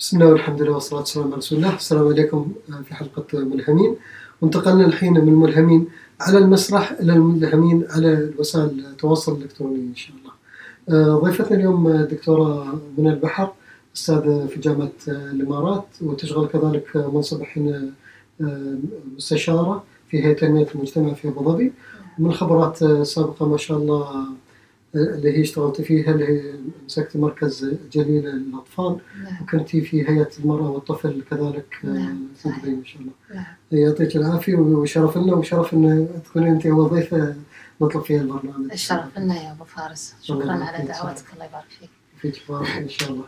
بسم الله والحمد لله والصلاة والسلام على رسول الله. السلام عليكم آه، في حلقة ملهمين وانتقلنا الحين من الملهمين على المسرح إلى الملهمين على وسائل التواصل الإلكتروني إن شاء الله. آه، ضيفتنا اليوم دكتورة من البحر أستاذة في جامعة آه، الإمارات وتشغل كذلك منصب الحين مستشارة في هيئة تنمية المجتمع في أبو ظبي. من خبرات سابقة ما شاء الله اللي هي اشتغلتي فيها اللي هي مسكتي مركز جليل للأطفال. نعم. وكنتي في هيئة المرأة والطفل كذلك آه، نعم. في إن شاء الله. نعم. يعطيك العافية وشرف لنا وشرف إن تكوني أنت اول ضيفة نطلب فيها البرنامج. الشرف لنا يا أبو فارس. شكرا على دعوتك. الله. يبارك فيك. فيك بارك إن شاء الله.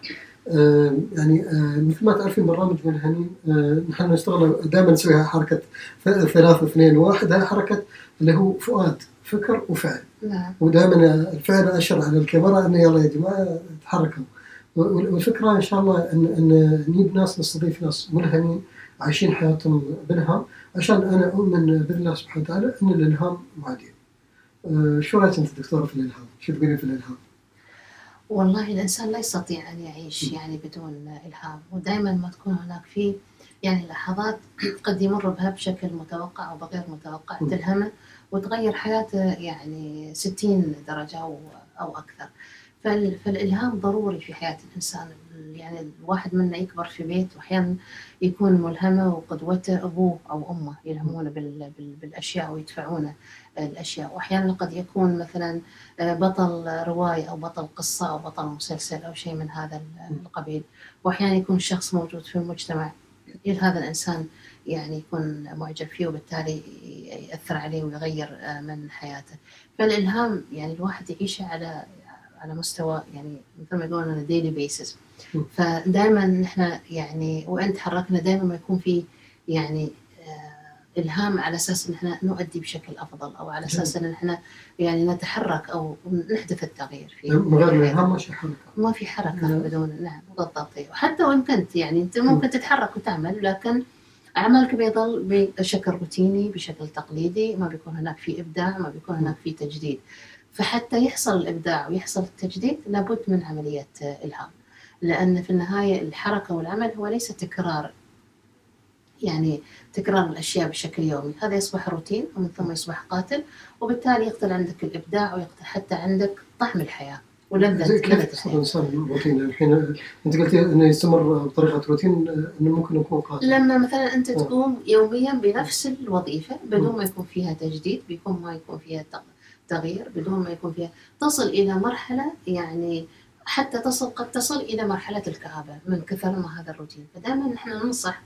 آه يعني آه مثل ما تعرفين برنامج من آه نحن نشتغل دائما نسويها حركة ثلاثة اثنين واحد. هاي حركة اللي هو فؤاد فكر وفعل. نعم. ودائما الفعل اشر على الكاميرا انه يلا يا جماعة تحركوا. والفكرة إن شاء الله ان أن نجيب ناس نستضيف ناس ملهمين عايشين حياتهم بالهام عشان أنا أؤمن باذن الله سبحانه وتعالى أن الإلهام معدي. أه شو رأيك أنت دكتورة في الإلهام؟ شو تقولين في الإلهام؟ والله الإنسان لا يستطيع أن يعيش يعني بدون إلهام. ودائما ما تكون هناك في يعني لحظات قد يمر بها بشكل متوقع أو بغير متوقع. تلهمه وتغير حياته يعني 60 درجة أو, أكثر. فالإلهام ضروري في حياة الإنسان. يعني الواحد منا يكبر في بيت وأحيانا يكون ملهمة وقدوته أبوه أو أمه يلهمونه بالأشياء ويدفعونه الأشياء. وأحيانا قد يكون مثلا بطل رواية أو بطل قصة أو بطل مسلسل أو شيء من هذا القبيل. وأحيانا يكون شخص موجود في المجتمع. هذا الإنسان يعني يكون معجب فيه وبالتالي يأثر عليه ويغير آه، من حياته. فالإلهام يعني الواحد يعيشه على على مستوى يعني مثل ما يقولون ديلي بيسز فدائما نحن يعني وين تحركنا دائما ما يكون في يعني آه، إلهام على أساس إن إحنا نؤدي بشكل أفضل أو على أساس إن إحنا يعني نتحرك أو نحدث التغيير في من غير الإلهام ما في حركة. ما في حركة بدون نعم بالضبط. وحتى وإن كنت يعني أنت ممكن تتحرك وتعمل لكن عملك بيظل بشكل روتيني بشكل تقليدي ما بيكون هناك في إبداع ما بيكون هناك في تجديد. فحتى يحصل الإبداع ويحصل التجديد لابد من عملية إلهام. لأن في النهاية الحركة والعمل هو ليس تكرار يعني تكرار الأشياء بشكل يومي. هذا يصبح روتين ومن ثم يصبح قاتل وبالتالي يقتل عندك الإبداع ويقتل حتى عندك طعم الحياة. ولذة كيف تصل الإنسان روتين الحين أنت قلتي إنه يستمر بطريقة روتين إنه ممكن يكون قاتل. لما مثلا أنت تقوم يوميا بنفس الوظيفة بدون ما يكون فيها تجديد بدون ما يكون فيها تغيير بدون ما يكون فيها تصل إلى مرحلة يعني حتى تصل قد تصل إلى مرحلة الكآبة من كثر ما هذا الروتين. فدائما نحن ننصح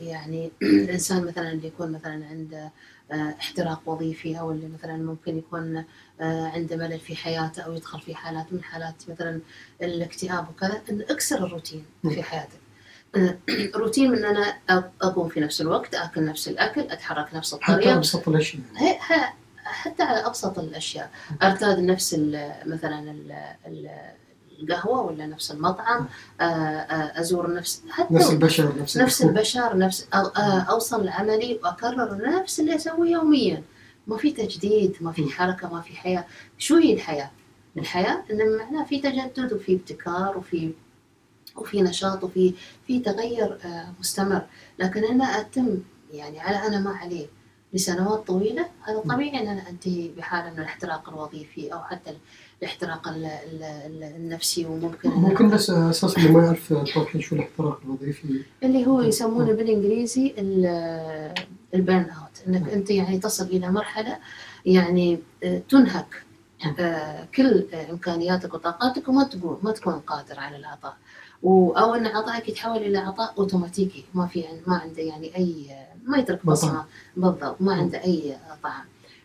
يعني الإنسان مثلا اللي يكون مثلا عنده آه، احتراق وظيفي أو اللي مثلا ممكن يكون آه، عنده ملل في حياته أو يدخل في حالات من حالات مثلا الاكتئاب وكذا أكسر الروتين في حياتك. آه، روتين من أنا أقوم في نفس الوقت أكل نفس الأكل أتحرك نفس الطريقة حتى أبسط الأشياء. حتى على أبسط الأشياء. أرتاد نفس مثلا القهوه ولا نفس المطعم آه، آه، أزور نفس حتى نفس البشر نفس, نفس البشر نفس آه، أوصل لعملي وأكرر نفس اللي أسويه يوميا. ما في تجديد ما في حركة ما في حياة. شو هي الحياة؟ الحياة إن معناها في تجدد وفي ابتكار وفي وفي نشاط وفي في تغير مستمر. لكن أنا أتم يعني على أنا ما عليه لسنوات طويلة هذا طبيعي إن أنا أنتهي بحاله من الاحتراق الوظيفي أو حتى الاحتراق النفسي وممكن ممكن بس أساسا اللي ما يعرف توضحي شو الاحتراق الوظيفي؟ اللي هو يسمونه بالإنجليزي ال burnout إنك أنت يعني تصل إلى مرحلة يعني آه، تنهك آه، كل إمكانياتك وطاقاتك وما تقول ما تكون قادر على العطاء أو إن عطائك يتحول إلى عطاء أوتوماتيكي. ما في ما عنده يعني أي ما يترك بصمة بالضبط. ما عنده أي طعم.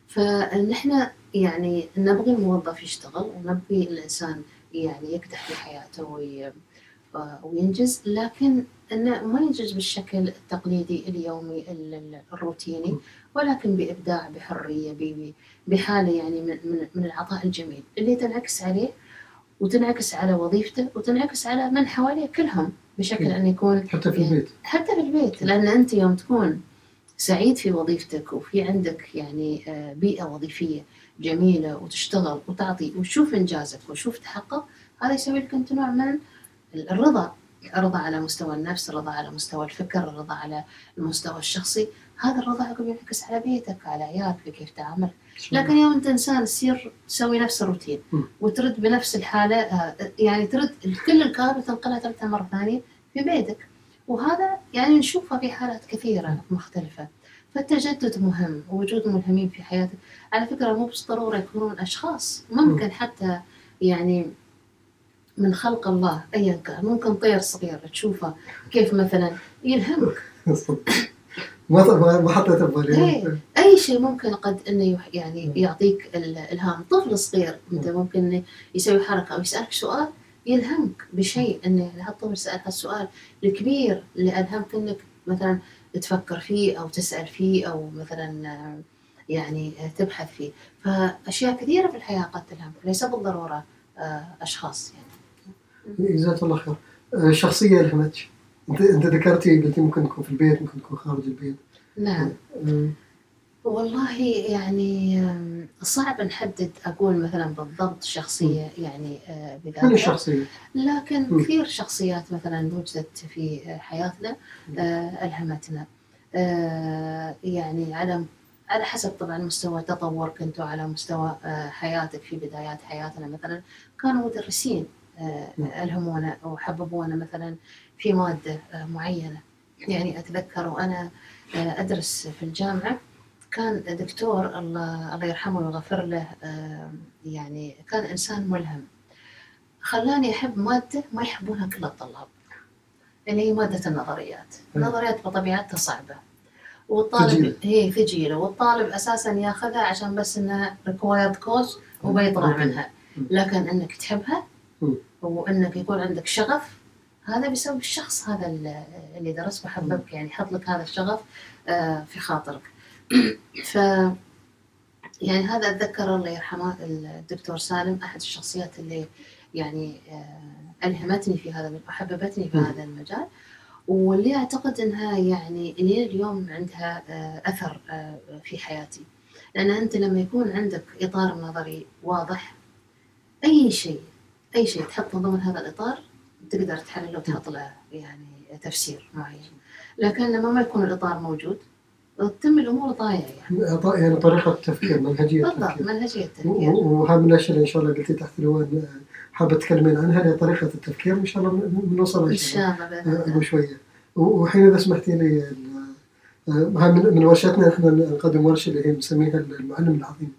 فنحن يعني نبغي الموظف يشتغل ونبغي الإنسان يعني يكدح في حياته وينجز لكن انه ما ينجز بالشكل التقليدي اليومي الروتيني ولكن بإبداع بحرية بحالة يعني من من العطاء الجميل. اللي تنعكس عليه وتنعكس على وظيفته وتنعكس على من حواليه كلهم بشكل إن يكون حتى في البيت. حتى في البيت لأن أنت يوم تكون سعيد في وظيفتك وفي عندك يعني آه، بيئة وظيفية جميلة وتشتغل وتعطي وتشوف إنجازك وتشوف تحقق هذا يسوي لك أنت نوع من الرضا. رضا على مستوى النفس رضا على مستوى الفكر رضا على المستوى الشخصي. هذا الرضا عقب ينعكس على بيتك على عيالك كيف تعامل لكن يوم أنت إنسان تصير تسوي نفس الروتين. وترد بنفس الحالة آه، يعني ترد كل الكهرباء تنقلها تردها مرة ثانية في بيتك. وهذا يعني نشوفها في حالات كثيرة مختلفة. فالتجدد مهم ووجود ملهمين في حياتك على فكرة مو بالضروره يكونون أشخاص ممكن حتى يعني من خلق الله ايا كان. ممكن طير صغير تشوفه كيف مثلا يلهمك. ما ما حطيت ببالي إيه. أي شيء ممكن قد إنه يعني يعطيك الالهام طفل صغير أنت ممكن إنه يسوي حركة أو يسألك سؤال يلهمك بشيء انه يعني هالطفل سال هالسؤال الكبير اللي ألهمك إنك مثلا تفكر فيه أو تسأل فيه أو مثلا يعني تبحث فيه. فأشياء كثيرة في الحياة قد تلهمك ليس بالضرورة آه، أشخاص يعني. جزاك الله خير. آه، شخصية ألهمتك. أنت أنت ذكرتي قلتي ممكن تكون في البيت ممكن تكون خارج البيت. نعم. آه، والله يعني صعب نحدد أقول مثلا بالضبط شخصية يعني آه، بذاتها. الشخصيه؟ لكن مم. كثير شخصيات مثلا وجدت في حياتنا آه، ألهمتنا. آه، يعني على على حسب طبعا مستوى تطورك انت وعلى مستوى حياتك في بدايات حياتنا مثلا. كانوا مدرسين. ألهمونا أو حببونا مثلا في مادة معينة. يعني أتذكر وأنا أدرس في الجامعة كان دكتور الله الله يرحمه ويغفر له يعني كان إنسان ملهم خلاني أحب مادة ما يحبونها كل الطلاب اللي هي مادة النظريات. النظريات بطبيعتها صعبة والطالب. هي ثقيله والطالب أساسا ياخذها عشان بس انها ريكوايرد كورس وبيطلع. منها. لكن إنك تحبها. وإنك يكون عندك شغف هذا بيسوي الشخص هذا اللي- درس وحببك يعني يحط لك هذا الشغف آه، في خاطرك ف يعني هذا أتذكر الله يرحمه الدكتور سالم أحد الشخصيات اللي يعني آه، ألهمتني في هذا وحببتني في. هذا المجال. واللي أعتقد إنها يعني إلى اليوم عندها آه، أثر آه، في حياتي. لأن أنت لما يكون عندك إطار نظري واضح أي شيء أي شيء تحطه ضمن هذا الإطار تقدر تحلله وتحط له يعني تفسير معين. لكن لما ما يكون الإطار موجود تتم الأمور ضايعه يعني يعني طريقة تفكير منهجية بالضبط منهجية التفكير وهذا من الأشياء اللي إن شاء الله قلتي تحت العنوان آه، حابه تتكلمين عنها هي طريقة التفكير إن شاء الله بنوصل إن شاء الله آه، ابو شوية وحين إذا سمحتي لي آه، هاي من من ورشتنا إحنا نقدم ورشة اللي هي نسميها المعلم العظيم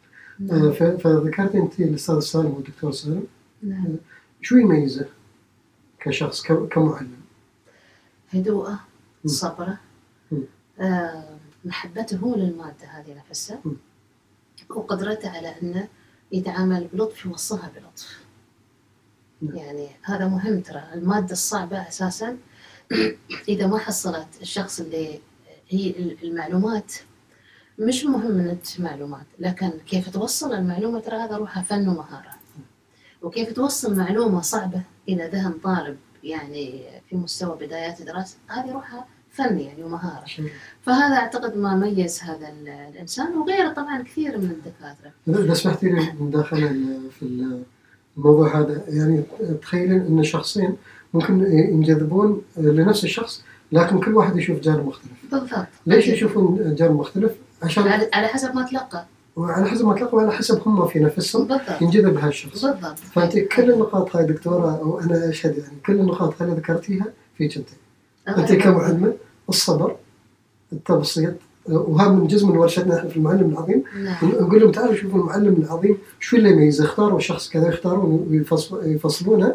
آه، نعم. فذكرت أنت الأستاذ سالم والدكتور سالم نعم. شو يميزه كشخص كمعلم؟ هدوءة. صبرة. آه، محبته للمادة هذه نفسها. وقدرته على انه يتعامل بلطف يوصلها بلطف نعم. يعني هذا مهم ترى المادة الصعبة أساسا إذا ما حصلت الشخص اللي هي المعلومات مش مهم انك معلومات لكن كيف توصل المعلومة ترى هذا روحها فن ومهارة وكيف توصل معلومة صعبة إلى ذهن طالب يعني في مستوى بدايات الدراسة هذه روحها فن يعني ومهارة. فهذا أعتقد ما ميز هذا ال- الإنسان وغيره طبعا كثير من الدكاترة. اذا إذا سمحتي لي مداخله ال- في الموضوع هذا يعني تخيلين إن شخصين ممكن ينجذبون لنفس الشخص لكن كل واحد يشوف جانب مختلف. بالضبط. ليش يشوفون جانب مختلف؟ عشان على حسب ما تلقى. على حسب ما تلقوا على حسب هم في نفسهم بالضبط. ينجذب هالشخص بالضبط. فأنت كل النقاط هاي دكتورة وأنا أشهد يعني كل النقاط هاي اللي ذكرتيها فيك انت أنت كمعلمه الصبر التبسيط وهذا من جزء من ورشتنا إحنا في المعلم العظيم. نعم. نقول لهم تعالوا شوفوا المعلم العظيم شو اللي يميزه اختاروا شخص كذا يختارون ويفصلونه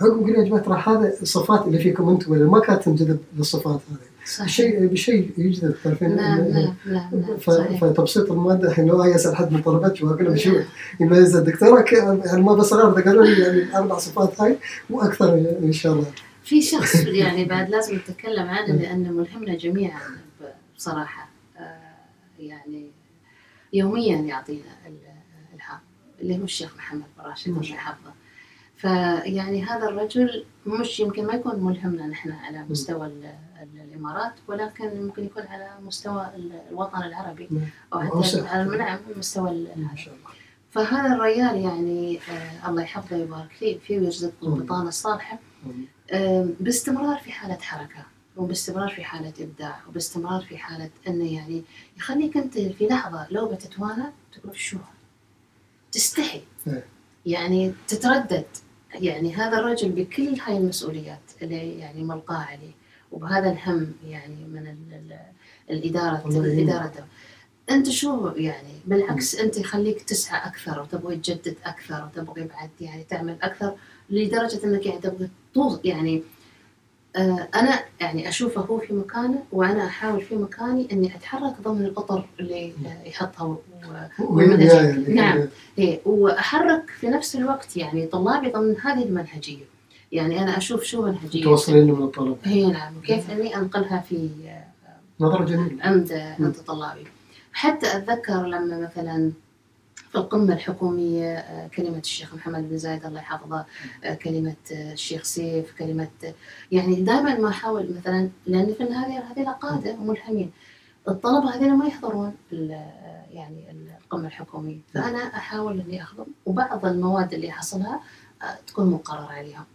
عقب نقول يا جماعة ترى هذا الصفات اللي فيكم أنتم اللي ما كانت تنجذب للصفات هذه؟ صحيح. بشيء يجذب تعرفين؟ نعم نعم نعم نعم فتبسيط الماده الحين لو يسأل حد من طلبتي وأقول له شو؟ يميز الدكتورة يعني ما إذا قالوا لي يعني الاربع صفات هاي وأكثر إن شاء الله. في شخص يعني بعد لازم نتكلم عنه لأنه ملهمنا جميعا بصراحة. آه، يعني يوميا يعطينا ال- الهام اللي هو الشيخ محمد براشد الله يحفظه. فيعني هذا الرجل مش يمكن ما يكون ملهمنا نحن على مستوى ال- ال- الإمارات ولكن ممكن يكون على مستوى ال- الوطن العربي. أو حتى. على نعم مستوى فهذا الرجال يعني آه الله يحفظه ويبارك فيه فيه ويرزقه مم. البطانة الصالحة. باستمرار في حالة حركة وباستمرار في حالة إبداع وباستمرار في حالة أنه يعني يخليك أنت في لحظة لو بتتوانى تقول شو؟ تستحي إيه. يعني تتردد يعني هذا الرجل بكل هاي المسؤوليات اللي يعني ملقاه عليه وبهذا الهم يعني من ال- ال- الإدارة يعينه. إدارته أنت شو يعني بالعكس أنت يخليك تسعى أكثر وتبغي تجدد أكثر وتبغي بعد يعني تعمل أكثر لدرجة أنك يعني توص يعني آه أنا يعني أشوفه هو في مكانه وأنا أحاول في مكاني إني أتحرك ضمن الأطر اللي آه، يحطها و- نعم. إيه وأحرك في نفس الوقت يعني طلابي ضمن هذه المنهجية. يعني أنا أشوف شو منهجية. توصلين من الطلب. هي نعم. وكيف إني أنقلها في آه، نظرة جميلة. عند عند طلابي. حتى أتذكر لما مثلا القمة الحكومية آه، كلمة الشيخ محمد بن زايد الله يحفظه آه، كلمة آه، الشيخ سيف كلمة يعني دائما ما أحاول مثلا لأن في النهاية هذول قادة وملهمين الطلبة هذول ما يحضرون يعني القمة الحكومية. فأنا أحاول إني أخدم وبعض المواد اللي أحصلها تكون مقرر عليها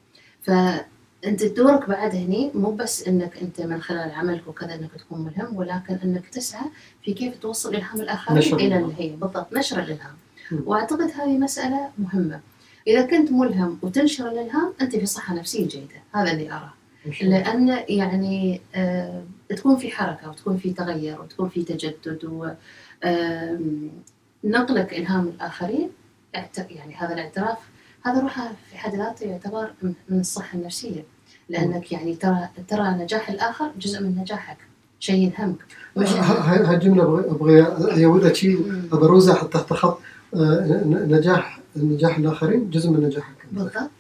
فأنت دورك بعد هني مو بس إنك أنت من خلال عملك وكذا إنك تكون ملهم ولكن إنك تسعى في كيف توصل إلهام الآخرين إلى الإلهام. اللي هي بالضبط نشر الإلهام. م. وأعتقد هذه مسألة مهمة. إذا كنت ملهم وتنشر الإلهام أنت في صحة نفسية جيدة. هذا اللي الله. لأن يعني آه تكون في حركة وتكون في تغير وتكون في تجدد و نقلك إلهام الآخرين اعت- يعني هذا الاعتراف هذا روحه في حد ذاته يعتبر من الصحة النفسية. لأنك يعني ترى ترى نجاح الآخر جزء من نجاحك شيء يلهمك هاي الجملة أبغى أبغى أزودها شيء. مم. أبروزها حتى تحت خط نجاح نجاح الآخرين جزء من نجاحك. بالضبط.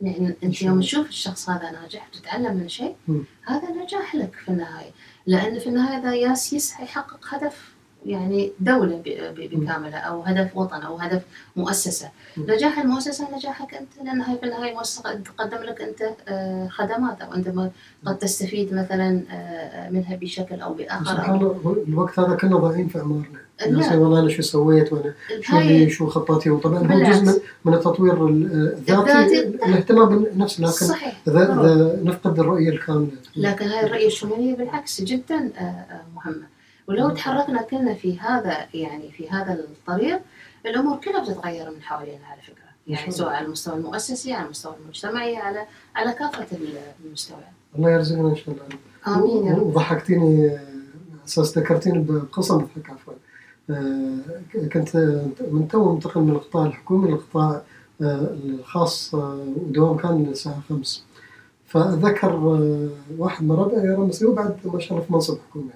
يعني أنت يوم تشوف الشخص هذا ناجح وتتعلم من شيء. هذا نجاح لك في النهاية. لأن في النهاية ذا ياس يسعى يحقق هدف يعني دولة ب- ب- بكاملها أو هدف وطن أو هدف مؤسسة. نجاح المؤسسة نجاحك أنت لأن هاي في النهاية مؤسسة قد تقدم لك أنت آه، خدمات أو أنت قد تستفيد مثلا آه، منها بشكل أو بآخر. سبحان الله الوقت هذا كنا ضايعين في أعمارنا. الناس لا. والله أنا شو سويت وأنا شو لي شو خطاتي وطبعا هو. جزء من, من التطوير ال- الذاتي الذاتي. الاهتمام بالنفس لكن صحيح. إذا نفقد الرؤية الكاملة. لكن هاي الرؤية الشمولية بالعكس جدا آه، آه، مهمة. ولو تحركنا كلنا في هذا يعني في هذا الطريق الأمور كلها بتتغير من حوالينا على فكرة. إن يعني سواء على المستوى المؤسسي على المستوى المجتمعي على على كافة المستويات الله يرزقنا إن شاء الله. آمين يا رب. وضحكتيني أساس ذكرتيني بقصة مضحكة عفوا. كنت من تو منتقل من القطاع الحكومي للقطاع آه، الخاص آه، ودوام كان الساعة خمس فأذكر آه، واحد من ربعي رمسي وبعد ما شاء الله في منصب حكومي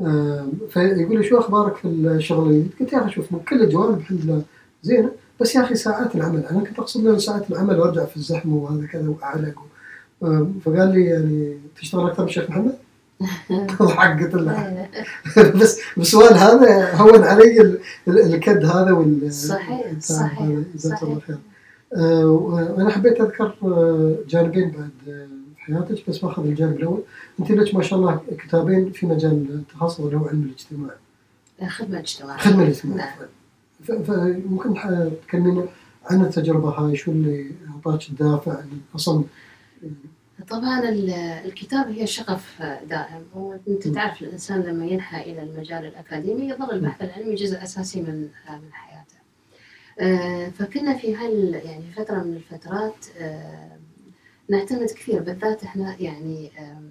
آه، فيقول لي شو أخبارك في الشغل الجديد؟ قلت يا أخي شوف من كل الجوانب الحمد لله زينة بس يا أخي ساعات العمل أنا كنت أقصد له ساعات العمل وأرجع في الزحمة وهذا كذا وأعلق آه، فقال لي يعني تشتغل أكثر من الشيخ محمد؟ ضحك قلت له بس بالسؤال هذا هون علي ال- ال- الكد هذا وال صحيح، التعب صحيح، جزاك. الله خير. آه، وأنا حبيت أذكر آه، جانبين بعد آه، حياتك بس باخذ الجانب الأول. أنت لك ما شاء الله كتابين في مجال التخصص اللي هو علم الاجتماع. خدمة اجتماعية خدمه الاجتماع نعم. فممكن تكلمينا عن التجربة هاي شو اللي أعطاك الدافع أصلا طبعا ال- الكتاب هي شغف دائم وانت. تعرف الإنسان لما ينحى إلى المجال الأكاديمي يظل البحث العلمي جزء أساسي من من حياته. آه، فكنا في هال يعني فترة من الفترات آه، نعتمد كثير بالذات إحنا يعني آه،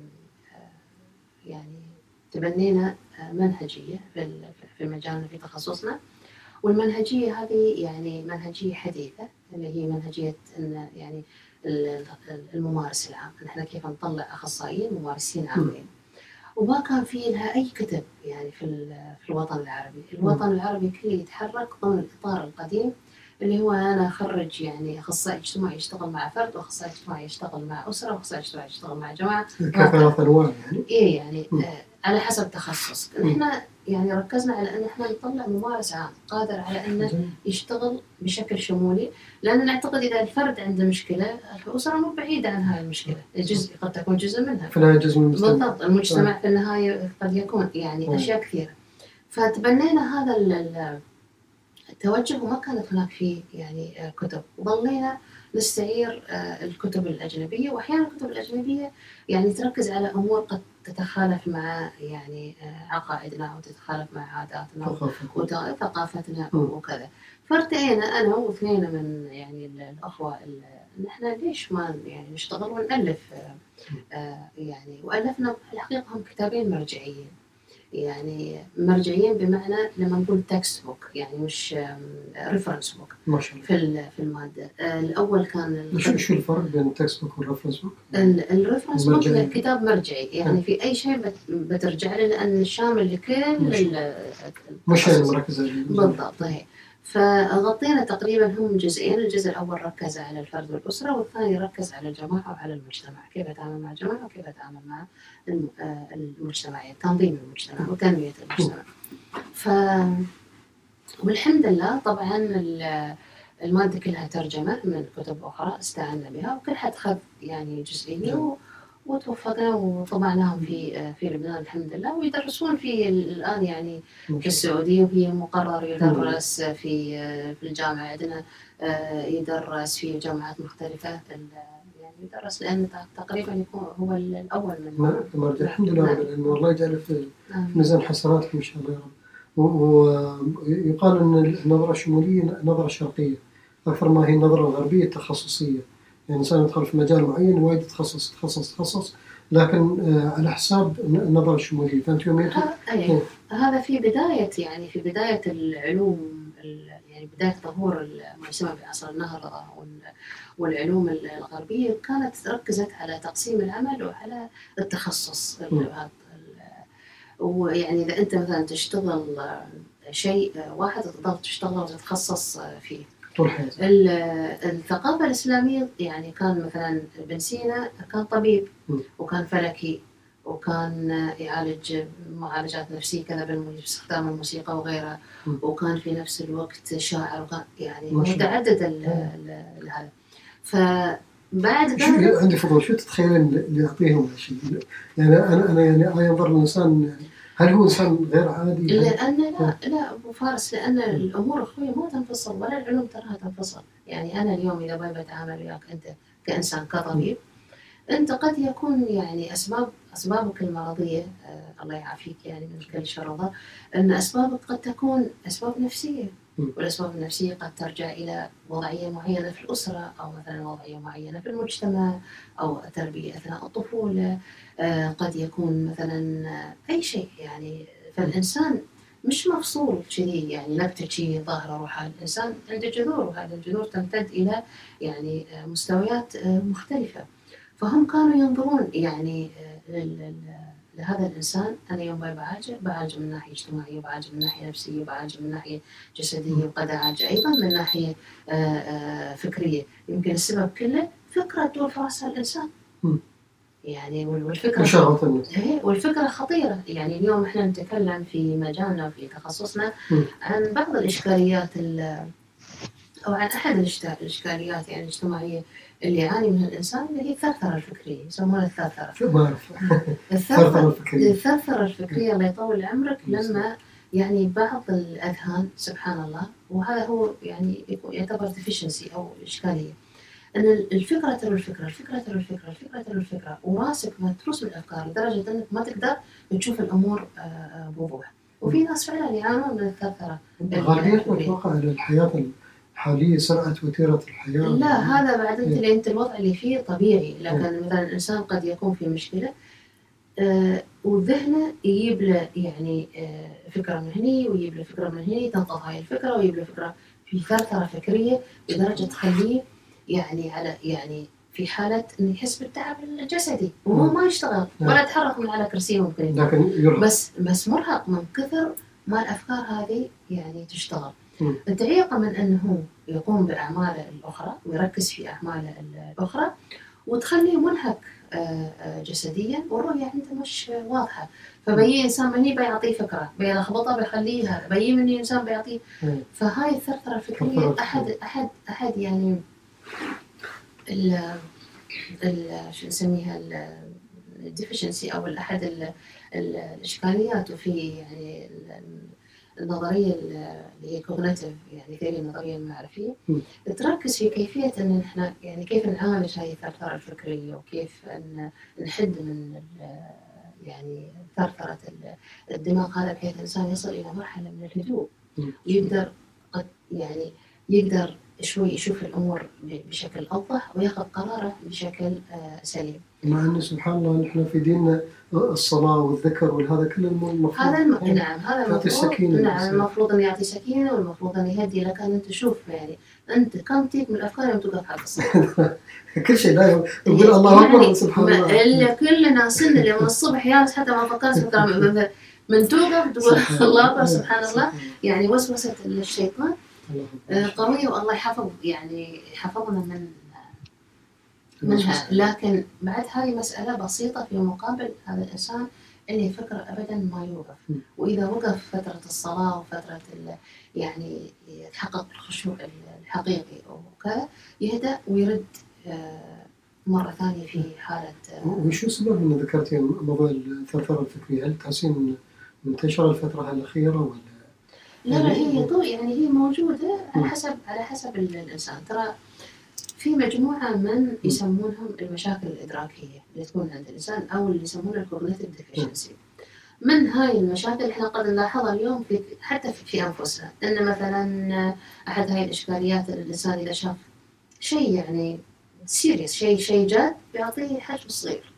يعني تبنينا منهجية في ال- في مجالنا في تخصصنا والمنهجية هذه يعني منهجية حديثة اللي هي منهجية إن يعني الممارس العام. نحن كيف نطلع أخصائيين ممارسين عامين وما كان في لها أي كتب يعني في في الوطن العربي، الوطن العربي كله يتحرك ضمن الإطار القديم اللي هو أنا أخرج يعني أخصائي اجتماعي يشتغل مع فرد وأخصائي اجتماعي يشتغل مع أسرة وأخصائي اجتماعي يشتغل مع جماعة. كثلاث انواع يعني. إيه يعني. آه على حسب تخصص، م. نحن يعني ركزنا على أن إحنا نطلع ممارس عام قادر على انه يشتغل بشكل شمولي لأن نعتقد إذا الفرد عنده مشكلة الأسرة مو بعيدة عن هاي المشكلة. جزء قد تكون جزء منها. في النهايه جزء من المجتمع بالضبط المجتمع في النهاية قد يكون يعني مم. أشياء كثيرة. فتبنينا هذا ال- ال- التوجه وما كانت هناك فيه يعني كتب. ظلينا نستعير آه، الكتب الأجنبية. وأحيانا الكتب الأجنبية يعني تركز على أمور قد تتخالف مع يعني آه، عقائدنا أو تتخالف مع عاداتنا. وثقافتنا. وكذا فارتئينا أنا واثنين من يعني الأخوة إحنا ليش ما يعني نشتغل ونألف آه، يعني وألفنا الحقيقة هم كتابين مرجعيين يعني مرجعيين بمعنى لما نقول textbook يعني مش reference book ما شاء الله في في المادة الأول كان شو شو الفرق بين ال textbook وال reference book؟ ال reference book. كتاب مرجعي يعني في أي شيء بت- بترجع له لأن شامل لكل مش. مركز بالضبط فغطينا تقريبا هم جزئين الجزء الأول ركز على الفرد والأسرة والثاني ركز على الجماعة وعلى المجتمع كيف اتعامل مع الجماعة وكيف اتعامل مع آه، المجتمعيه تنظيم المجتمع وتنميه المجتمع. ف والحمد لله طبعا ال- المادة كلها ترجمة من كتب أخرى استعنا بها وكل حد خذ يعني جزئية و- وتوفقنا وطبعناهم في في لبنان الحمد لله ويدرسون في ال- الآن يعني في شاء السعودية وهي مقرر يدرس في في الجامعة عندنا آه، يدرس في جامعات مختلفة. ال- يعني يدرس لأن تقريبا يكون هو من الله ما مرجع الحمد لله رب العالمين. والله يجعله في نعم. ميزان حسناتكم إن شاء الله يا رب. ويقال إن النظرة الشموليه نظرة شرقية. أكثر ما هي النظرة الغربية تخصصيه الانسان يدخل في مجال معين وايد يتخصص يتخصص يتخصص لكن آه، على حساب النظره الشموليه فانت يوم يت- ه- أي. هذا في بداية يعني في بداية العلوم ال- يعني بداية ظهور ما يسمى بعصر النهضة وال- والعلوم الغربية كانت ركزت على تقسيم العمل وعلى التخصص ويعني إذا أنت مثلا تشتغل شيء واحد تضل تشتغل وتتخصص فيه. طول حياتك ال- الثقافة الإسلامية يعني كان مثلا ابن سينا كان طبيب م. وكان فلكي وكان يعالج معالجات نفسية كذا باستخدام الموسيقى وغيرها م. وكان في نفس الوقت شاعر وكان يعني. متعدد هذا فبعد ذلك عندي فضول شو تتخيلين اللي يعطيهم هالشيء؟ يعني أنا أنا يعني الإنسان يعني هل هو إنسان غير عادي؟ يعني لأن لا لا أبو فارس لأن الأمور أخوي ما تنفصل ولا العلوم تراها تنفصل يعني أنا اليوم إذا باي بتعامل وياك أنت كإنسان كطبيب أنت قد يكون يعني أسباب أسبابك المرضية آه الله يعافيك يعني من كل شر وضر أن أسبابك قد تكون أسباب نفسية مم. والأسباب النفسية قد ترجع إلى وضعية معينة في الأسرة أو مثلا وضعية معينة في المجتمع أو تربية أثناء الطفولة آه قد يكون مثلا آه، أي شيء يعني. فالإنسان مش مفصول كذي يعني نبتة شي ظاهرة روحها الإنسان عنده جذور وهذه الجذور تمتد إلى يعني آه، مستويات مختلفة. فهم كانوا ينظرون يعني لهذا الإنسان أنا يوم بعالجه بعالجه من ناحية اجتماعية وبعالجه من ناحية نفسية وبعالجه من ناحية جسدية وقد أعالجه أيضا من ناحية آه، آه، فكرية. يمكن السبب كله في رأس الإنسان مم. يعني وال- والفكرة مشاغبة النفس إيه، والفكرة خطيرة. يعني اليوم إحنا نتكلم في مجالنا وفي تخصصنا. عن بعض الإشكاليات ال- أو عن أحد الإشتا- الإشكاليات يعني الاجتماعية. اللي يعاني منها الإنسان اللي هي الثرثرة الفكرية يسمونها الثرثرة. شو ما اعرف الثرثرة ثرثرة الفكرية. الثرثرة الفكرية الله يطول عمرك نعم. لما يعني بعض الأذهان سبحان الله وهذا هو يعني يعتبر deficiency أو إشكالية. أن الفكرة تلو الفكرة الفكرة تلو الفكرة الفكرة تلو الفكرة. وراسك متروس بالأفكار لدرجة أنك ما تقدر تشوف الأمور آه، آه، بوضوح. وفي ناس فعلا يعانون من الثرثرة غالبيتنا أتوقع على الحالية سرعة وتيرة الحياة لا هذا بعد أنت إيه. أنت الوضع اللي فيه طبيعي لكن مثلا الانسان قد يكون في مشكلة آه وذهنه يجيب له يعني آه فكرة من هني ويجيب له فكرة من هني تنقض هاي الفكرة ويجيب له فكرة في ثرثرة فكرية لدرجة تخليه يعني على يعني في حالة إنه يحس بالتعب الجسدي وهو. ما يشتغل نعم. ولا يتحرك من على كرسيه ممكن. لكن يرهق بس بس مرهق من كثر ما الأفكار هذه يعني تشتغل مم. التعيقه من أنه هو يقوم باعماله الأخرى ويركز في اعماله الأخرى وتخليه منهك آه، آه، جسديا والرؤيه عنده مش واضحة. فبيجي إنسان مني بيعطيه فكرة بيلخبطه بيخليه هذا بيجي مني إنسان بيعطيه. فهاي الثرثرة الفكرية ثرثرة أحد أحد أحد يعني ال ال شو نسميها ال deficiency أو احد ال- ال- الإشكاليات. وفي يعني ال- النظرية اللي هي cognitive يعني theory النظرية المعرفية. تركز في كيفية إن إحنا يعني كيف نعالج هذه الثرثرة الفكرية وكيف إن نحد من يعني ثرثرة ال- الدماغ هذا بحيث الإنسان يصل إلى مرحلة من الهدوء قد يعني يقدر شوي يشوف الأمور بشكل أوضح وياخذ قراره بشكل آه، سليم. مع أن سبحان الله نحن في ديننا الصلاة والذكر والهذا كله المفروض هذا الم... يعني نعم هذا يعطي المفروض. السكينة نعم. المفروض انه يعطي سكينة والمفروض انه يهدي لك أن انت شوف يعني أنت كم تجيك من الأفكار يوم توقف على كل شيء لا يقول الله أكبر يعني سبحان ما- الله. إلا كلنا اللي من الصبح جالس حتى ما فكرت فكره من, توقف تقول سبحان الله أكبر سبحان الله. يعني وسوسة الشيطان. آه،. قوية والله يحفظ يعني يحفظنا من منها. لكن بعد هذه مسألة بسيطة في مقابل هذا الإنسان اللي يفكر أبدا ما يوقف. وإذا وقف فترة الصلاة وفترة يعني يتحقق الخشوع الحقيقي وكذا يهدأ ويرد آه، مرة ثانية في حالة آه، وشو سبب إن ذكرتي موضوع الثرثره الفكرية؟ هل تحسينها منتشرة الفترة الأخيرة ولا؟ لا لا هي طو يعني هي موجودة على حسب على حسب ال- الإنسان ترى في مجموعة من يسمونهم المشاكل الإدراكية اللي تكون عند الإنسان أو اللي يسمونها ال cognitive deficiency من هاي المشاكل إحنا قد نلاحظها اليوم في حتى في, في أنفسنا. أن مثلا أحد هاي الإشكاليات الإنسان إذا شاف شيء يعني سيريس شيء شيء جاد بيعطيه حجم صغير.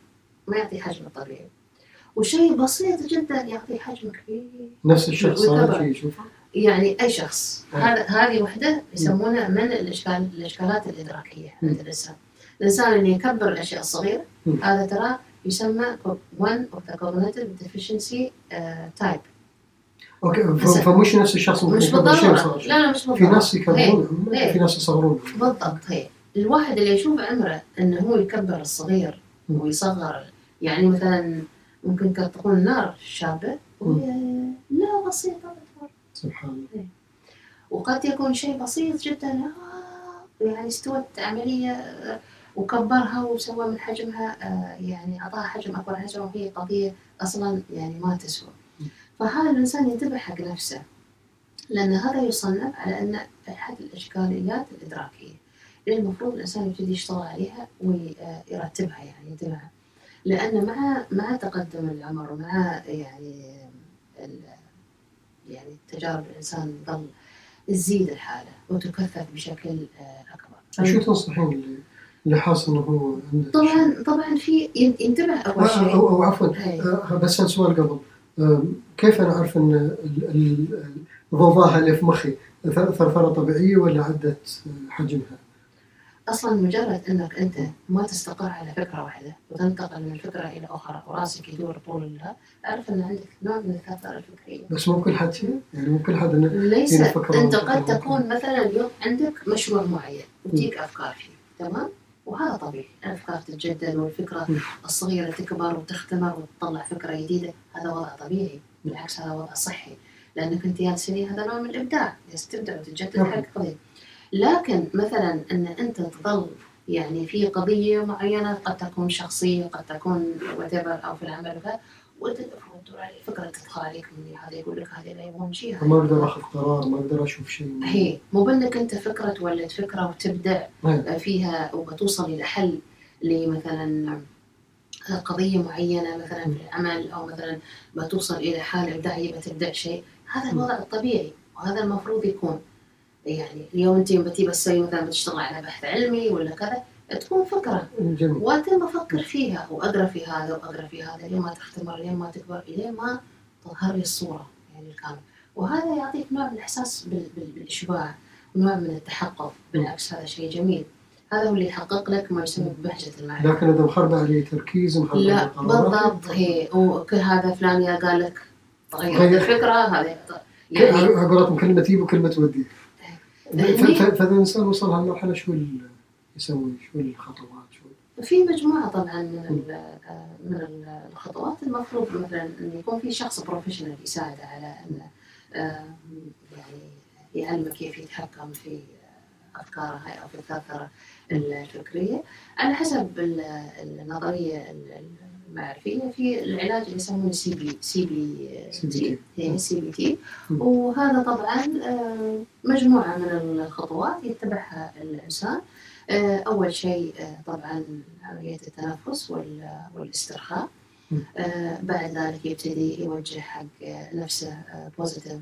ما يعطيه حجم طبيعي. وشيء بسيط جدا يعطيه حجم كبير. نفس الشخص هذا يشوفه؟ يعني أي شخص آه. هذا هذه وحدة يسمونها من الاشكال الإشكالات الإدراكية عند. الإنسان الإنسان اللي يكبر الأشياء الصغيرة. هذا ترى يسمى one of the cognitive deficiency uh, type أوكي فمش نفس الشخص مش بالضرورة. لا لا مش في بالضرورة ناس يكبرون. في ناس يصغرون بالضبط هي الواحد اللي يشوف عمره إنه هو يكبر الصغير. ويصغر يعني مثلا ممكن تكون نار شابة وهي لا بسيطة. سبحان الله. وقد يكون شيء بسيط جدا. آه، يعني استوت عملية آه، وكبرها وسوى من حجمها آه، يعني أعطاها حجم أكبر حجم وهي قضية أصلا يعني ما تسوى. فهذا الإنسان ينتبه حق نفسه لأن هذا يصنف على أن أحد الإشكاليات الإدراكية. اللي المفروض الإنسان يبتدي يشتغل عليها ويرتبها يعني ينتبهها. لأن مع مع تقدم العمر ومع يعني يعني تجارب الإنسان ظل تزيد الحالة وتكثف بشكل آه، أكبر. شو تنصحين اللي حاسس إنه هو طبعا طبعا في ين- ينتبه أول آه، شيء. أو أو عفوا. هي. آه، بسال سؤال قبل. آه، كيف أنا أعرف إن ال- ال- الضوضاء اللي في مخي ثر- ثرثرة طبيعية ولا عدت آه، حجمها؟ أصلا مجرد أنك أنت ما تستقر على فكرة واحدة وتنتقل من فكرة إلى أخرى وراسك يدور طول الليل أعرف أن عندك نوع من الثرثرة الفكرية بس مو كل حد يعني مو كل حد ليس وفكرة قد. تكون مثلا اليوم عندك مشروع معين وتجيك أفكار فيه تمام وهذا طبيعي الأفكار تتجدد والفكرة مم. الصغيرة تكبر وتختمر وتطلع فكرة جديدة هذا وضع طبيعي بالعكس هذا وضع صحي لأنك أنت جالسين هذا نوع من الإبداع جالس تبدع وتتجدد نعم. حق قضية لكن مثلا أن أنت تظل يعني في قضية معينة قد تكون شخصية قد تكون whatever أو في العمل عليه فكرة تدخل عليك من هذا يقول لك هذا لا يبغون شيء ما أقدر أخذ قرار ما أقدر أشوف شيء. هي مو بإنك أنت فكرة تولد فكرة وتبدع إيه. فيها وبتوصل إلى حل لمثلا قضية معينة مثلا في العمل أو مثلا بتوصل إلى حالة ابداعيه بتبدع شيء هذا الوضع الطبيعي وهذا المفروض يكون. يعني اليوم انت بتي بس تسوي مثلا بتشتغل على بحث علمي ولا كذا تكون فكره جميل. وأتم بفكر فيها وأقرأ في هذا وأقرأ في هذا لين ما تختمر لين ما تكبر لين ما تظهر لي الصورة يعني الكاملة. وهذا يعطيك نوع من الإحساس بال- بال- بالإشباع ونوع من التحقق بالعكس هذا شيء جميل. هذا هو اللي يحقق لك ما يسمى ببهجة المعرفة لكن إذا مخرب علي تركيز علي لا بالضبط هي وكل هذا فلان يا قال لك غير. الفكرة هذا يعني على قولتهم كلمة تجيب وكلمة تودي يعني- ف- ف- فاذا الانسان وصل هالمرحلة شو يسوي؟ شو الخطوات؟ شو؟ في مجموعة طبعا من من ال- الخطوات. المفروض مثلا أن يكون في شخص professional يساعده على أن آه، يعني يعلمه كيف يتحكم في أفكاره هاي أو في الثرثرة الفكرية. على حسب ال- المعرفيه في العلاج اللي يسمونه سي بي سي بي تي سي بي تي. وهذا طبعا آه، مجموعة من الخطوات يتبعها الإنسان. آه، أول شيء آه، طبعا عملية التنفس وال- والاسترخاء. بعد ذلك يبتدي يوجه حق نفسه بوزيتيف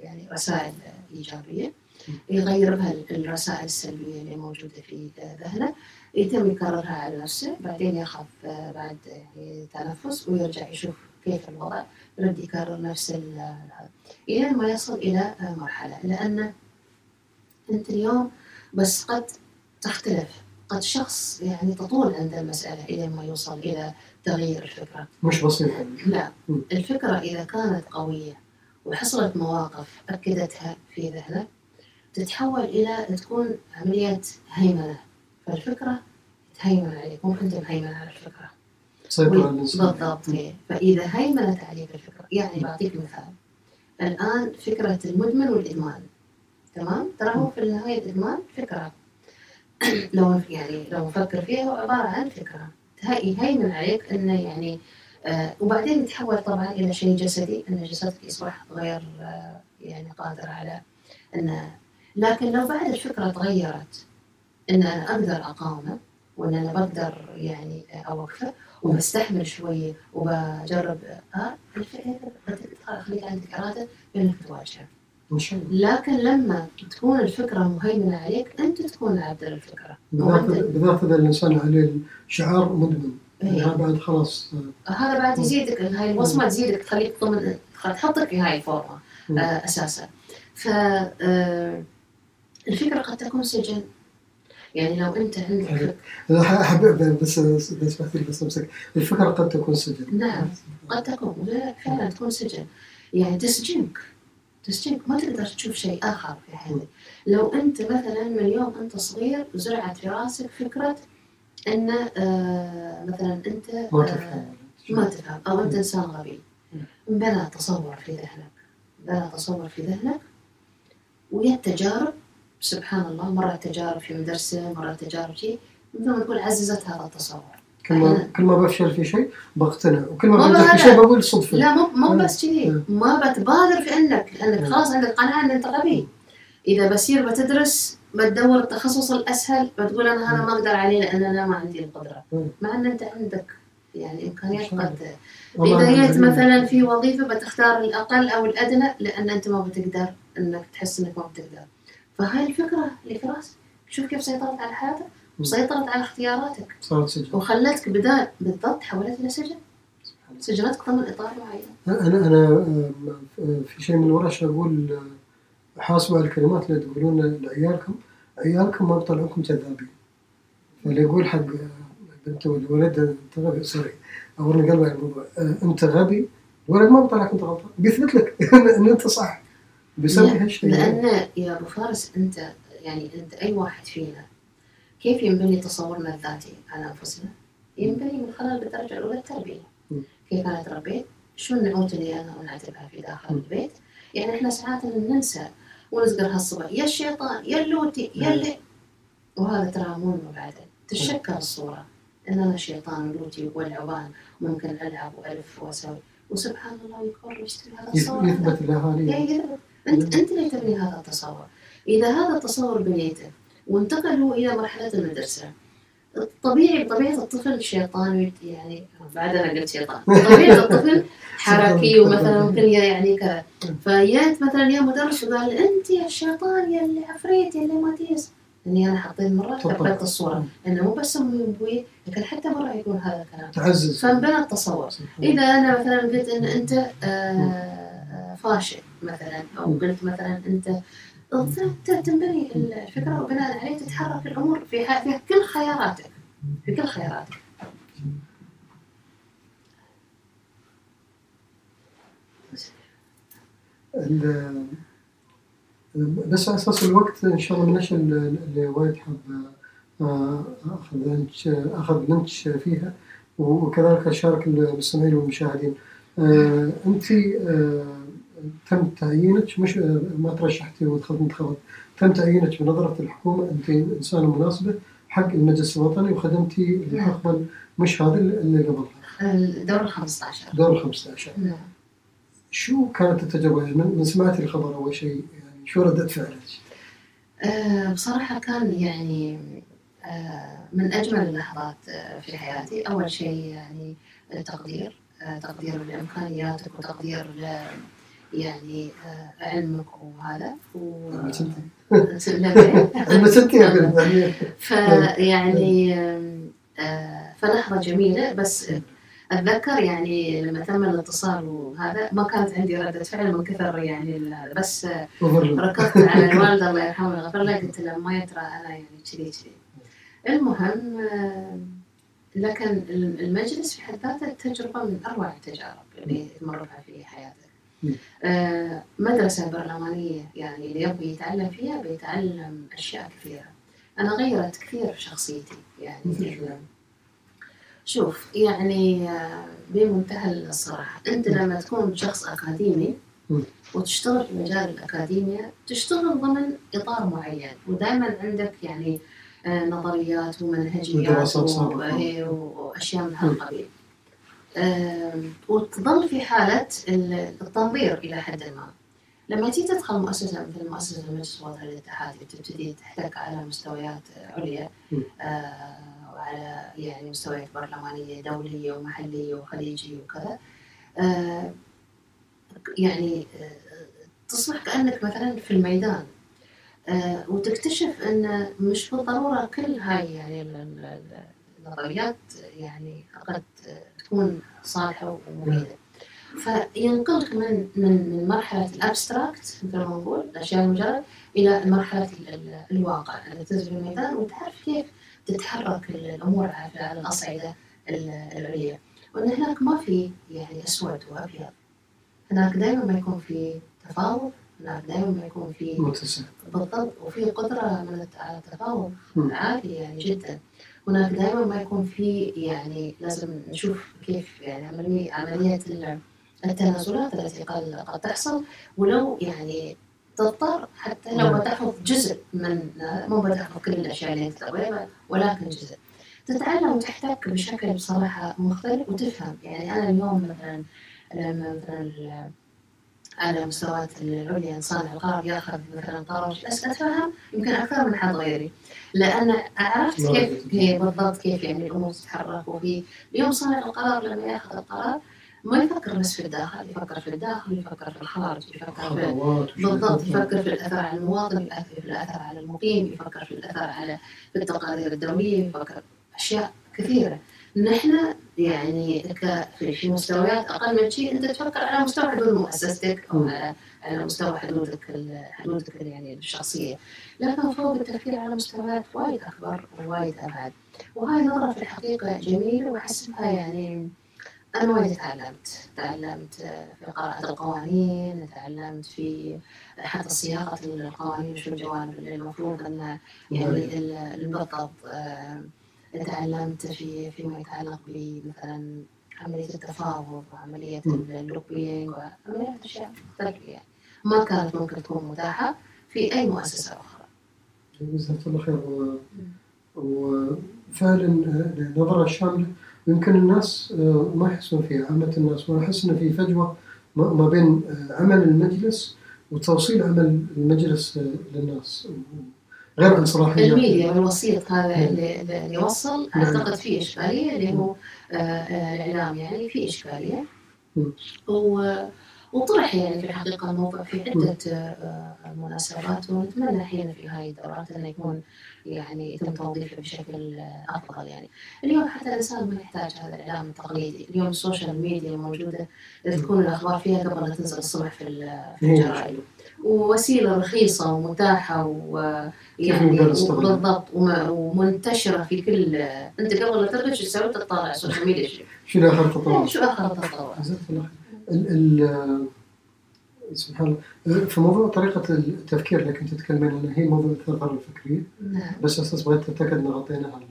يعني رسائل إيجابية. يغير بها الرسائل السلبية اللي موجودة في ذهنه. يتم يكررها على نفسه بعدين ياخذ بعد يعني تنفس ويرجع يشوف كيف الوضع يرد يكرر نفس إلى ما يصل إلى آه، مرحلة. لأن أنت اليوم بس قد تختلف قد شخص يعني تطول عند المسألة إلى ما يوصل إلى تغيير الفكرة. مش بسيطة. لا. الفكرة إذا كانت قوية وحصلت مواقف أكدتها في ذهنك تتحول إلى تكون عملية هيمنة. فالفكرة تهيمن عليك مو أنت مهيمن على الفكرة. بالضبط. فإذا هيمنت عليك الفكرة يعني بعطيك مثال. الآن فكرة المدمن والإدمان. تمام؟ ترى هو في النهاية الإدمان فكرة. لو يعني لو نفكر فيها هو عبارة عن فكرة. يهيمن عليك إنه يعني آه وبعدين يتحول طبعا إلى شيء جسدي إن جسدك يصبح غير آه يعني قادر على انه لكن لو بعد الفكرة تغيرت ان أنا أقدر اقاومه وان أنا بقدر يعني اوقفه وبستحمل شوية وبجرب ها الفكرة خليك عندك اراده بانك تواجهه لكن لما تكون الفكرة مهيمنة عليك أنت تكون عبد الفكرة. بالذات إذا الإنسان عليه شعار مدمن. إيه. يعني بعد خلاص آه، هذا بعد يزيدك هاي الوصمه تزيدك تخليك ضمن تحطك في هاي الفورمة مم. آه أساسا. ف آه، الفكرة قد تكون سجن. يعني لو أنت عندك حابب بس بس لي بس أمسك. الفكرة قد تكون سجن. نعم. قد تكون. لا فعلا تكون سجن. يعني تسجنك. تسجنك. ما تقدر تشوف شيء آخر في حياتك. لو أنت مثلا من يوم أنت صغير زرعت في راسك فكرة أن آه مثلا أنت ما آه، تفهم. ما تفهم أو أنت إنسان غبي. مم. بنى تصور في ذهنك. بنى تصور في ذهنك. ويا التجارب سبحان الله مرة تجارب في مدرسة مرة تجارب شيء مثل ما تقول عززت هذا التصور كل ما كل ما بفشل في شيء بقتنع وكل ما بنجح في. شيء بقول صدفة لا مو مو. بس كذي. ما بتبادر في انك لأنك. خلاص عندك قناعة ان انت غبي إذا بصير بتدرس بتدور التخصص الأسهل بتقول أنا هذا ما أقدر عليه لأن أنا ما عندي القدرة. مع إن أنت عندك يعني إمكانيات. قد إذا جيت. مثلا في وظيفة بتختار الأقل أو الأدنى لأن أنت ما بتقدر إنك تحس إنك ما بتقدر فهاي الفكرة اللي في راسك شوف كيف سيطرت على حياتك وسيطرت على اختياراتك. صارت سجن. وخلتك بدال بالضبط حولت إلى سجن. سجنتك ضمن إطار معين. أنا آه، في شيء من الورش أقول آه، حاسبوا على الكلمات اللي تقولون لعيالكم. عيالكم ما بيطلعوكم كذابين فاللي يقول حق بنته ولا ولد أنت غبي sorry عورني قلبي على الموضوع. آه، أنت غبي الولد ما بيطلعك أنت غلطان. بيثبت لك إن أنت صح. بيسوي لا، هالشيء لأن يا أبو فارس أنت يعني أنت أي واحد فينا كيف ينبني تصورنا الذاتي على أنفسنا؟ ينبني من خلال بالدرجة الأولى التربية مم. كيف أنا تربيت؟ شو النعوت اللي أنا أنعت بها في داخل. البيت؟ يعني إحنا ساعات ننسى ونصقر هالصبح يا الشيطان يا اللوتي يا. اللي وهذا ترى مو بعدين تتشكل الصورة إن أنا شيطان ولوتي والعبان ممكن ألعب وألف وأسوي وسبحان الله يكبر ويشتري هذا الصورة يثبت الأهالي إيه يثبت. انت أنت اللي تبني هذا التصور. إذا هذا التصور بنيته وانتقل هو إلى مرحلة المدرسة. طبيعي طبيعه الطفل شيطان يعني بعد أنا قلت شيطان. طبيعه الطفل حركي ومثلا ممكن يعني كذا فجيت مثلا يا مدرس وقال أنت يا الشيطان يا اللي عفريت يا اللي ما تيس. إني أنا حطيت مرة. كبرت الصورة. إنه مو بس امي وابوي لكن حتى مرة يكون هذا الكلام. تعزز. فانبنى التصور. إذا أنا مثلا قلت إن أنت آه، فاشل مثلا أو قلت مثلا أنت تنبني الفكرة وبناء عليه تتحرك الأمور في في كل خياراتك في كل خياراتك. بس على أساس الوقت إن شاء الله اللي اللي وايد حاب آه، آخذ لنش آخذ لنش فيها. وكذلك أشارك المستمعين والمشاهدين. آه، أنت آه، تم تعيينك مش آه، ما ترشحتي ودخلت انتخابات تم تعيينك بنظرة الحكومة أنت إنسانة مناسبة حق المجلس الوطني وخدمتي الحقبه مش هذه اللي قبلها. الدور ال 15 دور 15 نعم. شو كانت التجربة؟ من سمعتي الخبر أول شيء يعني شو رده فعلك؟ آه، بصراحة كان يعني آه، من أجمل اللحظات آه، في حياتي. أول شيء يعني التقدير آه، تقدير لإمكانياتك وتقدير ل يعني آه، علمك وهذا و يعني فيعني آم، آه، فلحظة جميلة. بس أتذكر يعني لما تم الاتصال وهذا ما كانت عندي ردة فعل من كثر يعني بس آه، ركضت على الوالدة الله يرحمها ويغفر لها قلت لها ما يترى أنا يعني كذي كذي. المهم آه، لكن المجلس في حد ذاته تجربة من أروع التجارب اللي تمر بها في حياتك مم. آه، مدرسة برلمانية يعني اللي يبغى يتعلم فيها بيتعلم أشياء كثيرة أنا غيرت كثير في شخصيتي يعني؟ شوف يعني آه، بمنتهى الصراحة أنت لما تكون شخص أكاديمي. وتشتغل في مجال الأكاديمية تشتغل ضمن إطار معين ودائما عندك يعني آه، نظريات ومنهجيات. إيه، وأشياء من هالقبيل وتظل في حالة ال- التنظير إلى حد ما. لما تيجي تدخل مؤسسة مثل مؤسسة المجلس الوطني للاتحاد تبتدي تحتك على مستويات عليا. آه، وعلى يعني مستويات برلمانية دولية ومحلية وخليجية وكذا. آه، يعني آه، تصبح كأنك مثلا في الميدان. وتكتشف أن مش بالضرورة كل هاي يعني ال- ال- ال- النظريات يعني قد تكون صالحة ومفيدة فينقلك من من من مرحلة الأبستراكت مثل ما نقول الأشياء المجرد إلى مرحلة ال- ال- الواقع تنزل في الميدان وتعرف كيف تتحرك الأمور على الأصعدة ال- العليا. وأن هناك ما في يعني أسود وأبيض هناك دائما ما يكون في تفاوض هناك دائما ما يكون في بالضبط وفي قدرة من على التفاوض. عالية يعني جدا. هناك دائما ما يكون في يعني لازم نشوف كيف يعني عملية عملية ال- التنازلات التي قد قد تحصل. ولو يعني تضطر حتى لو نعم. بتاخذ جزء من مو بتاخذ كل الأشياء اللي أنت ولكن جزء. تتعلم وتحتك بشكل بصراحة مختلف وتفهم. يعني أنا اليوم مثلا لما مثلا على مستويات العليا صانع القرار ياخذ مثلا قرار بس أتفهم يمكن أكثر من حد غيري. لأن عرفت نعم. كيف بالضبط كيف يعني الأمور تتحرك وفي اليوم صانع القرار لما يأخذ القرار ما يفكر بس في الداخل يفكر في الداخل يفكر في الخارج يفكر في بالضبط. يفكر في الأثر على المواطن يفكر في الأثر على المقيم يفكر في الأثر على في التقارير الدولية يفكر أشياء كثيرة. نحن يعني في مستويات أقل من شيء أنت تفكر على مستوى حدود مؤسستك أو. على على مستوى حدودك حدودك يعني الشخصية. لكن فوق التفكير على مستويات وايد أكبر ووايد أبعد. وهاي نظرة في الحقيقة جميلة واحسبها يعني أنا وايد تعلمت، تعلمت في قراءة القوانين، تعلمت في حتى صياغة القوانين شو الجوانب اللي المفروض أن يعني ال- بالضبط آه، تعلمت في فيما يتعلق بمثلا عملية التفاوض وعملية. ال lobbying وعملية أشياء مختلفة يعني. ما كانت ممكن تكون متاحة في أي مؤسسة أخرى. جزاك الله خير. و- وفعلا آه، النظرة الشاملة يمكن الناس آه، ما يحسون فيها. عامة الناس وأنا أحس إن في فجوة ما ما بين آه، عمل المجلس وتوصيل عمل المجلس آه، للناس. غير عن صلاحيات الميديا الوسيط هذا نعم. اللي اللي يوصل نعم. أعتقد فيه إشكالية اللي هو آه، آه، الاعلام يعني فيه إشكالية. و- وطرح يعني في الحقيقة الموضوع في عده آه، آه، مناسبات ونتمنى حين في هاي الدورات إنه يكون يعني يتم توظيفه بشكل آه، أفضل يعني اليوم حتى الإنسان ما يحتاج هذا الإعلام التقليدي اليوم ال social media الموجوده تكون الأخبار فيها قبل لا تنزل الصبح في في. الجرائد ووسيلة رخيصة ومتاحة ويعني نقدر نستغلها؟ بالضبط وم- ومنتشرة في كل أنت قبل لا ترقد شو تسوي تطالع ال social media شو آخر تطور؟ شو آخر التطور جزاك الله خير. ال ال سبحان الله. في موضوع طريقة التفكير اللي كنت تتكلمين عنها هي موضوع الثغرة الفكرية. نعم. بس أساس بغيت أتأكد إن غطيناها النقطة.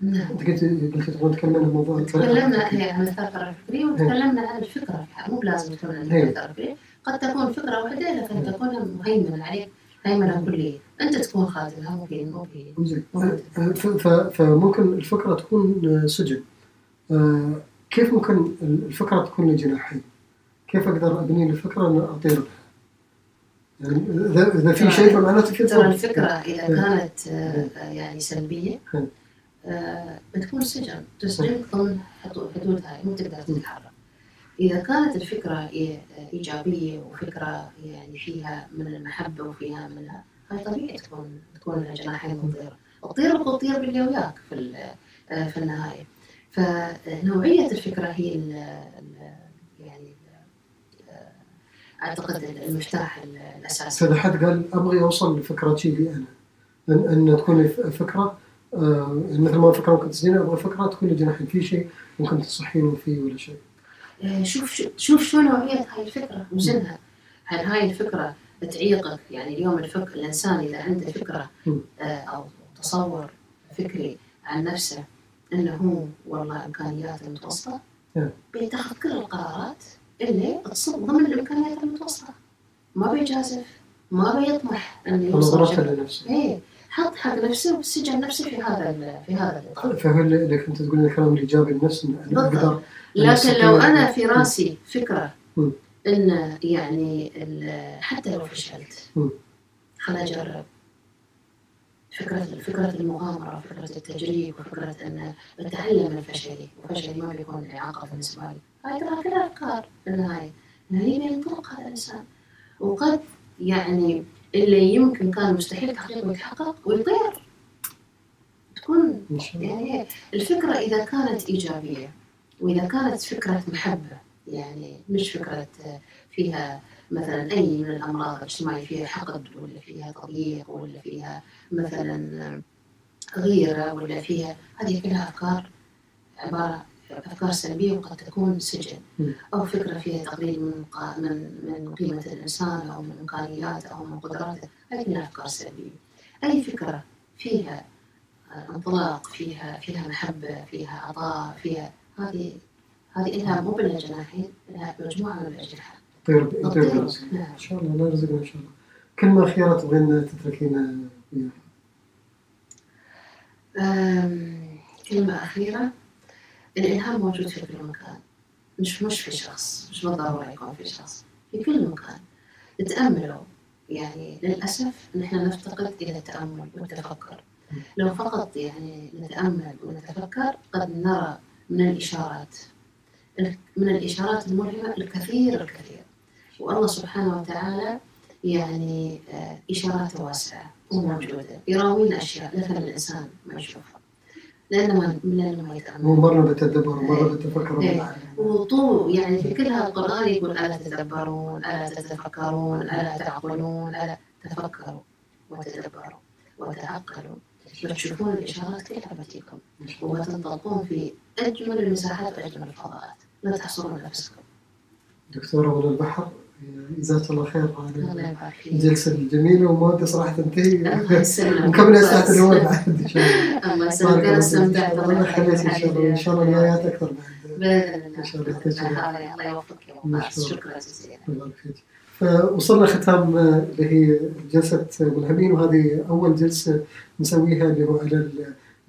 نعم. أنت قلت قلت تبغون تتكلمين عن موضوع تكلمنا عن الثغرة الفكرية وتكلمنا عن الفكرة. مو بلازم تكون عن هي. الثغرة الفكرية. قد تكون فكرة واحدة لكن تكون مهيمنة عليك هيمنه كليه أنت تكون زين ف- ف- فممكن الفكرة تكون سجن آه، كيف ممكن الفكرة تكون لجناحين؟ كيف أقدر أبني الفكرة ان اطير بها؟ يعني اذا إذا في شيء فمعناته في ترى طير. الفكرة إذا إيه. كانت آه، آه، يعني سلبية إيه. آه، بتكون سجن تسجن ضمن حدود- حدودها مو تقدر تتحرك إذا كانت الفكرة إي- إيجابية وفكرة يعني فيها من المحبة وفيها منها هاي طبيعي تكون تكون جناحين وتطير. بتطير باللي وياك في في النهاية. فنوعية الفكرة هي ال يعني ال- آه، أعتقد المفتاح الأساسي. أستاذ حد قال أبغي أوصل لفكرتي لي أنا. ان, أن تكون ف- فكرة آه، مثل ما فكرة ممكن تسجنها أبغى فكرة تكون لجناحين في شيء ممكن تنصحينه فيه ولا شيء. شوف شو- شوف شو نوعية هاي الفكرة وزنها هل هاي الفكرة تعيقك يعني اليوم الفكر الإنسان إذا عنده فكرة. آه، أو تصور فكري عن نفسه أنه هو والله إمكانياته متوسطة نعم. بيتخذ كل القرارات اللي تصب ضمن الإمكانيات المتوسطة ما بيجازف ما بيطمح أنه يوصل. لنفسه إيه حط حق نفسه وسجن نفسه في هذا في هذا الإطار فهو اللي كنت تقول الكلام الإيجابي أنا بالضبط. أقدر لكن لو أنا في رأسي فكرة. إن يعني حتى لو فشلت. خليني أجرب. فكرة فكرة المغامرة فكرة التجريب وفكرة أن أتعلم من فشلي. وفشلي ما بيكون إعاقة بالنسبة لي. هاي ترى كلها أفكار. في النهاية هي بينطلق هذا الإنسان. وقد يعني اللي يمكن كان مستحيل تحقيقه يتحقق ويطير تكون يعني الفكرة إذا كانت إيجابية. وإذا كانت فكرة محبة يعني مش فكرة فيها مثلا أي من الأمراض الاجتماعية فيها حقد ولا فيها تضييق ولا فيها مثلا غيرة ولا فيها هذه كلها أفكار عبارة أفكار سلبية وقد تكون سجن. أو فكرة فيها تقليل من من من قيمة الإنسان أو من إمكانياته أو من قدراته هذه كلها أفكار سلبية أي فكرة فيها انطلاق فيها فيها محبة فيها عطاء فيها هذه هذه لها مو بالجناحين لها مجموعة من الأجنحة. طير طير. نعم. إن شاء الله الله يرزقنا إن شاء الله. كلمه اخيره تبغين تتركينا وياها أم، كلمة أخيرة الإلهام موجود في كل مكان. مش مش في شخص مش بالضرورة يكون في شخص في كل مكان. تأملوا. يعني للأسف نحن نفتقد إلى التأمل والتفكر. لو فقط يعني نتأمل ونتفكر قد نرى من الإشارات. من الإشارات الملهمة الكثير الكثير. والله سبحانه وتعالى يعني آه، إشاراته واسعة وموجودة. يراوينا أشياء لكن الإنسان ما يشوفها. لأنه ما لأنه ما مو يتأمل مرة بتدبر ومره بتفكر. ومرة- وطول يعني في كل هذا القرآن يقول ألا تتدبرون ألا تتفكرون ألا تعقلون ألا تفكروا وتدبروا وتعقلوا. بتشوفون الإشارات كلها بتجيكم. وتنطلقون في أجمل المساحات وأجمل الفضاءات. لا تحصرون نفسكم. دكتورة من البحر جزاك الله خير على الجلسة الجميلة وما صراحة تنتهي. الله يسلمك. مكمل ساعه الأول بعد إن شاء الله. الله يسلمك. أنا استمتعت. الله يخليك إن شاء الله. إن شاء الله الولايات أكثر بعد. إن شاء الله. الله يوفقك يا ممتاز. شكرا جزيلا. الله يبارك فيك. فوصلنا ختام آه، اللي هي جلسة ملهمين وهذه أول جلسة نسويها اللي هو على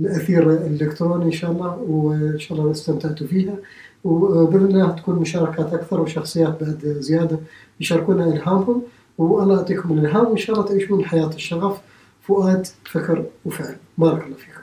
ال- الأثير الإلكتروني إن شاء الله وإن شاء الله استمتعتوا فيها. وبإذن الله تكون مشاركات أكثر وشخصيات بعد زيادة يشاركونا إلهامهم. والله يعطيكم الإلهام وإن شاء الله تعيشون حياة الشغف فؤاد فكر وفعل. بارك الله فيكم.